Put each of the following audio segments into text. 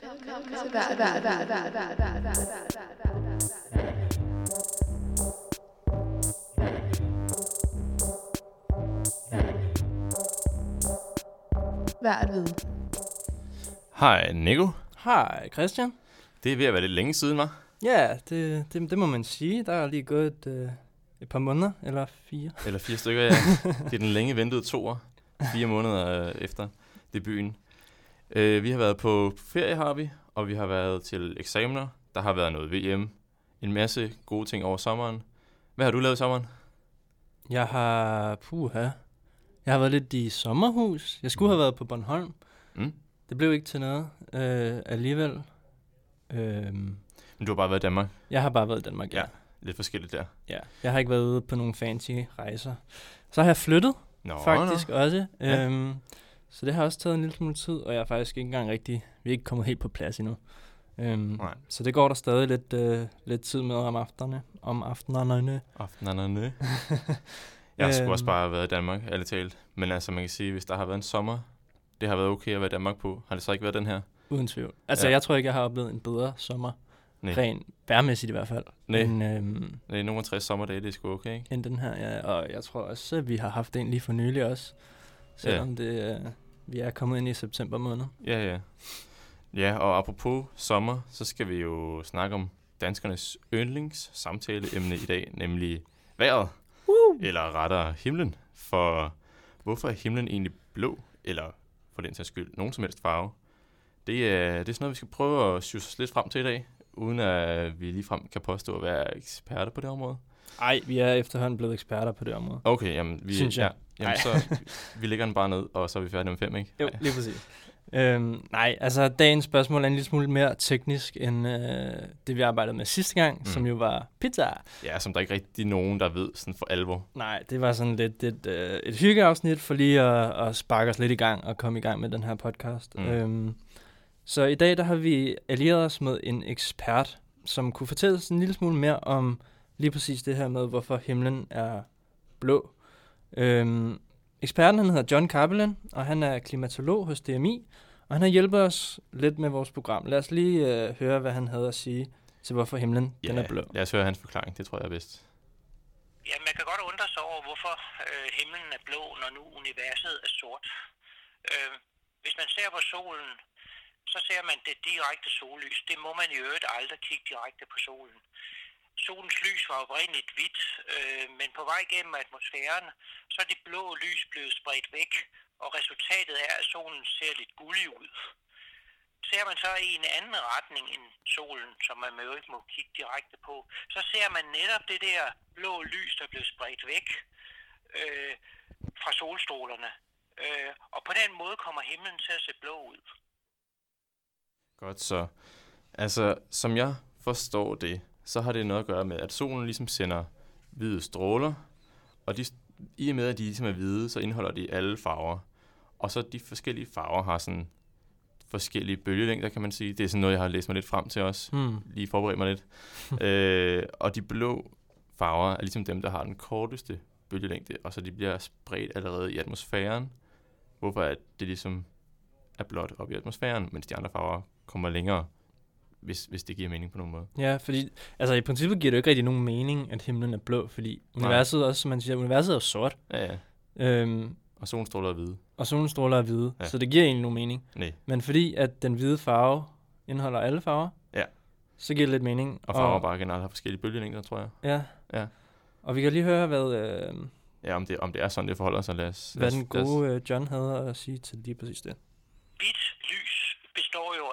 til hver, hver, hver, hver, hver, hver, hver, hver. Hej Nico. Hej Christian. Det er ved at være lidt længe siden, var? Ja, det, det, det må man sige. Der er lige gået et, øh, et par måneder, eller fire. Eller fire stykker, ja. Det er den længe ventede toer. Fire måneder øh, efter debuten. Øh, vi har været på ferie, har vi, og vi har været til eksamener. Der har været noget VM. En masse gode ting over sommeren. Hvad har du lavet i sommeren? Jeg har, puha, jeg har været lidt i sommerhus. Jeg skulle have været på Bornholm. Mm. Det blev ikke til noget øh, alligevel. Øhm, Men du har bare været i Danmark. jeg har bare været i Danmark, ja. Ja. Lidt forskelligt der. ja. Jeg har ikke været ude på nogle fancy rejser. Så har jeg flyttet, Nå, faktisk Nå. også. Ja. Øhm, så det har også taget en lille smule tid, og jeg er faktisk ikke engang rigtig, vi er ikke kommet helt på plads endnu. Øhm, Nej. så det går der stadig lidt, øh, lidt tid med om aftenerne. Om aftenerne. Aftenerne. Jeg har sgu også Øhm. bare været i Danmark, ærligt talt. Men altså, man kan sige, hvis der har været en sommer, det har været okay at være i Danmark på. Har det så ikke været den her? Uden tvivl. Altså, Ja. jeg tror ikke, jeg har oplevet en bedre sommer. Nej. Rent værmæssigt i hvert fald. Nej. End, øhm, er nogle 60 sommerdage, det er sgu okay, ikke? end den her. Ja. Og jeg tror også, at vi har haft en lige for nylig også. Selvom ja. det, øh, vi er kommet ind i september måned. Ja, ja. Ja, og apropos sommer, så skal vi jo snakke om danskernes yndlings samtaleemne i dag, nemlig vejret. Woo! Eller rettere himlen. For hvorfor er himlen egentlig blå? Eller for den sags skyld, nogen som helst farve? Det er, det er sådan noget, vi skal prøve at syge os lidt frem til i dag, uden at vi ligefrem kan påstå at være eksperter på det område. Ej, vi er efterhånden blevet eksperter på det område. Okay, jamen, vi, Synes jeg. Ja, jamen, så vi lægger den bare ned, og så er vi færdige med fem, ikke? Jo, lige præcis. Øhm, nej, altså dagens spørgsmål er en lille smule mere teknisk end øh, det, vi arbejdede med sidste gang, Mm. som jo var pizza. Ja, som der er ikke rigtig nogen, der ved sådan for alvor. Nej, det var sådan lidt et, øh, et hyggeafsnit for lige at, at sparke os lidt i gang og komme i gang med den her podcast. Mm. Øhm, så i dag der har vi allieret os med en ekspert, som kunne fortælle os en lille smule mere om lige præcis det her med, hvorfor himlen er blå. Øhm, eksperten han hedder John Carpelin, og han er klimatolog hos DMI, og han har hjulpet os lidt med vores program. Lad os lige øh, høre, hvad han havde at sige til, hvorfor himlen Ja, den er blå. lad os høre hans forklaring, det tror jeg er bedst. Ja, man kan godt undre sig over, hvorfor øh, himlen er blå, når nu universet er sort. Øh, hvis man ser på solen, så ser man det direkte sollys. Det må man i øvrigt aldrig kigge direkte på solen. Solens lys var oprindeligt hvidt, øh, men på vej gennem atmosfæren, så er det blå lys blevet spredt væk, og resultatet er, at solen ser lidt gullig ud. Ser man så i en anden retning end solen, som man jo ikke må kigge direkte på, så ser man netop det der blå lys, der blev spredt væk øh, fra solstrålerne. Øh, og på den måde kommer himlen til at se blå ud. Godt så. Altså, som jeg forstår det, så har det noget at gøre med, at solen ligesom sender hvide stråler, og de, i og med, at de ligesom er hvide, så indeholder de alle farver. Og så de forskellige farver har sådan forskellige bølgelængder, kan man sige. Det er sådan noget, jeg har læst mig lidt frem til også. Hmm. Lige forberedt mig lidt. øh, og de blå farver er ligesom dem, der har den korteste bølgelængde, og så de bliver spredt allerede i atmosfæren, hvorfor at det ligesom er blåt op i atmosfæren, mens de andre farver kommer længere, hvis, hvis det giver mening på nogen måde. Ja, fordi altså i princippet giver det jo ikke rigtig nogen mening, at himlen er blå, fordi universet også, som man siger, universet er sort, Ja, ja. øhm, Og solen stråler er hvide. og solens stråler er hvide, Ja. så det giver egentlig nogen mening. Nej. Men fordi at den hvide farve indeholder alle farver, Ja. så giver det lidt mening. Og farver bare generelt har forskellige bølgelængder, tror jeg. Ja. Ja. Og vi kan lige høre, hvad, øh, Ja, om det, om det er sådan, det forholder sig. Lad os, hvad lad os, den gode øh, John havde at sige til lige præcis det. Hvidt lys består jo af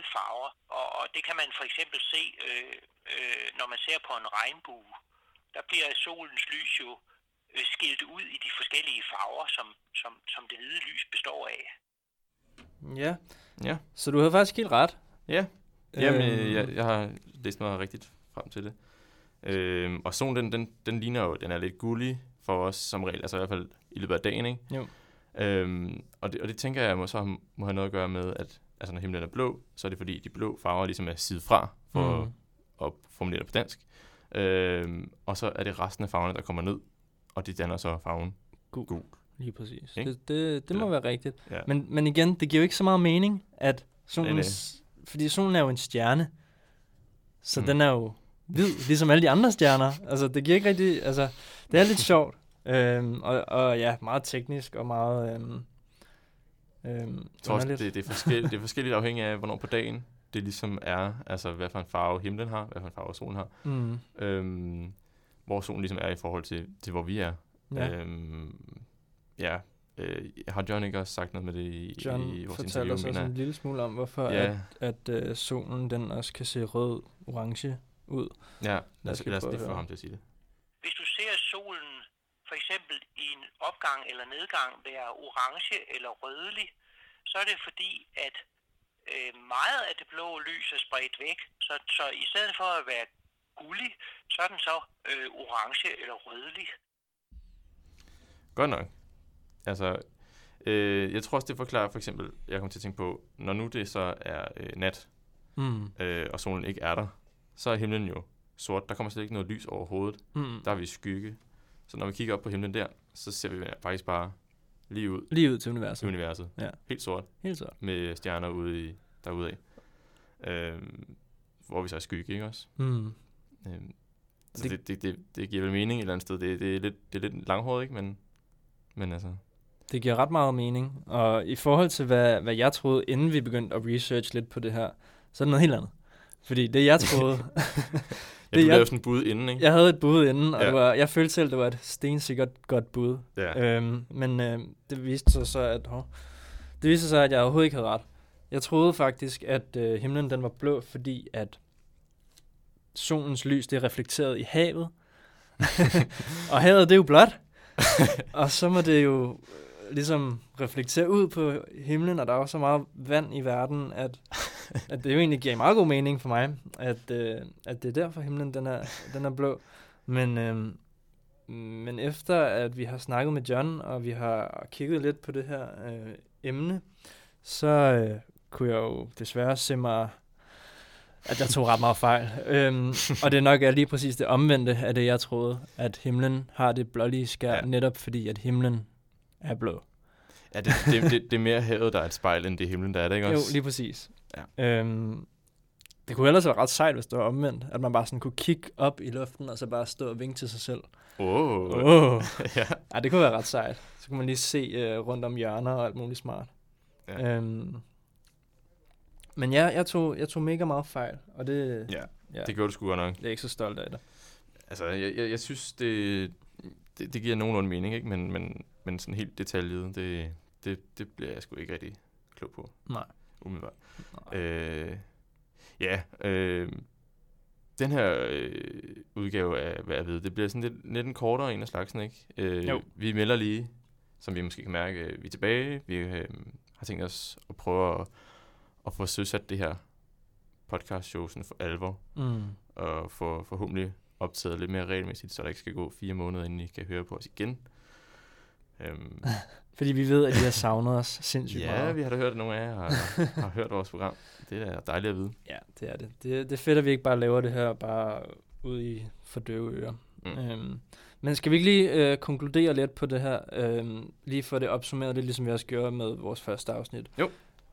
alle farver, og, og det kan man for eksempel se, øh, øh, når man ser på en regnbue. Der bliver solens lys jo øh, skilt ud i de forskellige farver, som, som, som det hvide lys består af. Ja. Ja. Så du havde faktisk helt ret. Ja. Jamen, øh, jeg, jeg har læst mig rigtigt frem til det. Øhm, og solen, den, den, den ligner jo, den er lidt gullig for os som regel, altså i hvert fald i løbet af dagen, ikke? Jo. Øhm, og, det, og det tænker jeg må så må have noget at gøre med, at altså, når himlen er blå, så er det fordi, de blå farver ligesom er sidet fra, for Mm. mm. at formulere det på dansk. Øhm, og så er det resten af farverne, der kommer ned, og de danner så farven Gul. gul. Lige præcis. Det, det, det må være rigtigt. Ja. Men, men igen, det giver jo ikke så meget mening, at solens fordi solen er jo en stjerne, så mm. den er jo hvid, ligesom alle de andre stjerner. Altså, det giver ikke rigtig, altså, det er lidt sjovt. Øhm, og, og ja, meget teknisk og meget øhm, øhm, Jeg tror også, underligt. det, det, er forskelligt, det er forskelligt afhængig af, hvornår på dagen det ligesom er, altså hvad for en farve himlen har, hvad for en farve solen har, Mm, øhm, hvor solen ligesom er i forhold til, til hvor vi er. ja. Øhm, ja. Øh, har John ikke også sagt noget med det i, John i vores fortalte interview? os også en lille smule om, hvorfor jeg? at, at øh, solen den også kan se rød-orange ud. ja, ja. Lad os, skal lad os lige få ham til at sige det. Hvis du ser for eksempel i en opgang eller nedgang være orange eller rødlig, så er det fordi, at øh, meget af det blå lys er spredt væk. Så, så i stedet for at være gullig, så er den så øh, orange eller rødlig. Godt nok. Altså, øh, jeg tror også, det forklarer for eksempel, jeg kommer til at tænke på, når nu det så er øh, nat, Mm. øh, og solen ikke er der, så er himlen jo sort. Der kommer slet ikke noget lys overhovedet. Mm. Der er vi skygge. Så når vi kigger op på himlen der, så ser vi faktisk bare lige ud Lige ud til universet. universet. Ja. Helt sort, Helt så. med stjerner ude i, derude af. Øhm, hvor vi så er skygge, ikke også? Mm. Øhm, så Det- det, det, det, det giver vel mening et eller andet sted. Det, det, er, lidt, det er lidt langhåret, ikke? Men, men altså... Det giver ret meget mening. Og i forhold til, hvad, hvad jeg troede, inden vi begyndte at research lidt på det her, så er det noget helt andet. Fordi det, jeg troede... Ja, Det du jeg- lavede sådan en bud inden, ikke? jeg havde et bud inden, og Ja. det var, jeg følte selv, det var et stensikkert godt bud. Ja. Øhm, men øh, det viste sig så, at oh, det viste sig, at jeg overhovedet ikke havde ret. Jeg troede faktisk, at øh, himlen den var blå, fordi at solens lys det er reflekteret i havet. og havet det er jo blåt. og så må det jo øh, ligesom reflektere ud på himlen, og der er jo så meget vand i verden, at, at det jo egentlig giver meget god mening for mig, at, øh, at det er derfor himlen den er, den er blå. Men, øh, men efter at vi har snakket med John, og vi har kigget lidt på det her øh, emne, så øh, kunne jeg jo desværre se mig, at jeg tog ret meget fejl. Øhm, og det er nok er lige præcis det omvendte af det, jeg troede, at himlen har det blålige skær, ja. netop fordi, at himlen er blå. Ja, det, det, det, det er mere havet, der er et spejl, end det er himlen, der er det, ikke Jo, også? lige præcis. Ja. Øhm, det kunne ellers være ret sejt, hvis det var omvendt, at man bare sådan kunne kigge op i luften, og så bare stå og vinke til sig selv. Åh, oh. Oh. ja. Ja, det kunne være ret sejt. Så kunne man lige se øh, rundt om hjørner og alt muligt smart. Ja. Øhm, men ja, jeg tog, jeg tog mega meget fejl, og det, ja, ja, det gjorde du sgu godt nok. det er jeg ikke så stolt af det. Altså, jeg, jeg, jeg synes, det, det, det giver nogenlunde mening, ikke? Men, men, men sådan helt detaljet, det, det, det bliver jeg sgu ikke rigtig klog på, Nej. umiddelbart. Nej. Øh, ja, øh, den her øh, udgave af Hvad jeg ved, det bliver sådan lidt, lidt en kortere en af slagsen, ikke? Øh, Jo. Vi melder lige, som vi måske kan mærke, øh, vi er tilbage. Vi øh, har tænkt os at prøve at, at få søsat det her podcast show sådan for alvor, Mm. og få forhåbentlig optaget lidt mere regelmæssigt, så der ikke skal gå fire måneder, inden I kan høre på os igen. Øhm, Fordi vi ved, at de har savnet os sindssygt ja, meget. vi har da hørt, at nogle af jer har, har hørt vores program. Det er dejligt at vide. Ja, det er det. det. Det er fedt, at vi ikke bare laver det her bare ud i for døve ører. Mm. Øhm, men skal vi ikke lige øh, konkludere lidt på det her? Øhm, lige for det opsummeret, det ligesom vi også gjorde med vores første afsnit. Jo.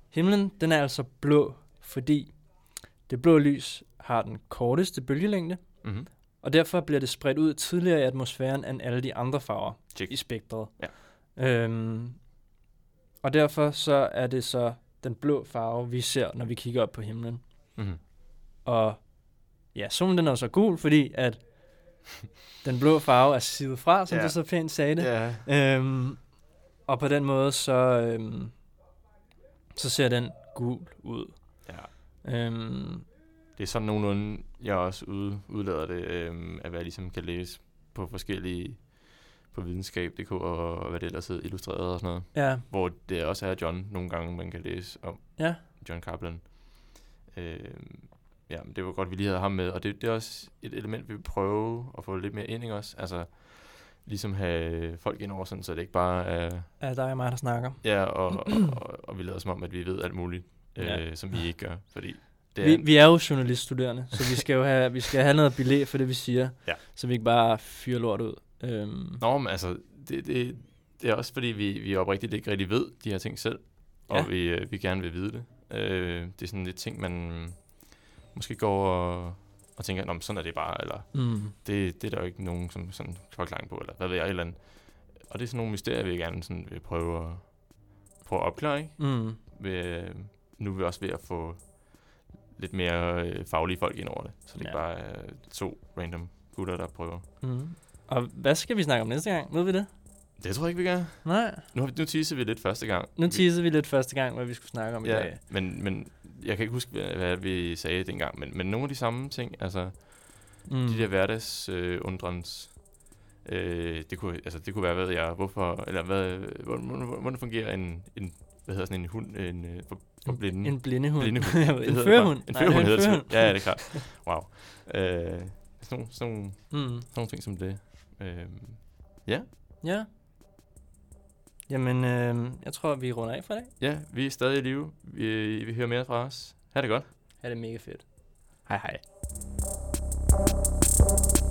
Himlen, den er altså blå, fordi det blå lys har den korteste bølgelængde, Mm-hmm. og derfor bliver det spredt ud tidligere i atmosfæren end alle de andre farver Check. i spektret. Ja. Øhm, og derfor så er det så den blå farve, vi ser, når vi kigger op på himlen. Mm-hmm. Og ja, solen den er så gul, fordi at den blå farve er sivet fra, som ja. du så pænt sagde det. Ja, Øhm, og på den måde, så, øhm, så ser den gul ud. ja. Øhm, Det er sådan nogenlunde, jeg også ud, udlader det, øhm, at hvad jeg ligesom kan læse på forskellige, på videnskab.dk og, hvad det ellers hedder, illustreret og sådan noget. ja, Hvor det også er John nogle gange, man kan læse om. ja, John Kaplan. Øhm, ja, men det var godt, vi lige havde ham med, og det, det er også et element, vi vil prøve at få lidt mere ind i også. Altså, ligesom have folk ind over sådan, så det ikke bare er, er dig og mig, der snakker. ja, og, og, og, og vi lader som om, at vi ved alt muligt, øh, Ja. som vi ikke gør, fordi det Vi, er, vi er jo journaliststuderende, så vi skal jo have, vi skal have noget belæg for det, vi siger, Ja. så vi ikke bare fyrer lort ud. Øhm, Nå, men altså, det, det, det er også fordi, vi, vi oprigtigt ikke rigtig ved de her ting selv, og Ja. vi, øh, vi gerne vil vide det. Øh, det er sådan lidt ting, man måske går og, og tænker, Nå, men sådan er det bare, eller Mm. det, det er der jo ikke nogen som sådan forklaring på, eller hvad ved jeg, eller andet. Og det er sådan nogle mysterier, vi gerne sådan vil prøve at, prøve at opklare, ikke? Mm. Ved, nu er vi også ved at få lidt mere øh, faglige folk ind over det, så det er Ja. ikke bare øh, to random gutter, der prøver. Mm. Og hvad skal vi snakke om næste gang? Ved vi det? Det tror jeg ikke, vi gør. Nej. Nu, nu teaser vi lidt første gang. Nu teaser vi lidt første gang, hvad vi skulle snakke om i Ja, dag. men, men jeg kan ikke huske, hvad, hvad vi sagde dengang, men, men nogle af de samme ting, altså Mm. de der hverdags øh, undrens, øh, det, kunne, altså, det kunne være, hvad jeg, hvorfor, eller hvad, hvordan, hvordan, fungerer en, en, hvad hedder sådan en hund, en, øh, for, for blinde? En blindehund. Blindehund. en førhund. En førhund hedder det. Ja, det er klart. Wow. Øh, sådan, nogle, sådan, nogle, sådan Mm. nogle ting som det. Øhm, ja. Ja. Jamen, øh, jeg tror, vi runder af for i dag. Ja, vi er stadig i live. Vi, vi hører mere fra os. Ha' det godt. Ha' det mega fedt. Hej hej. thank you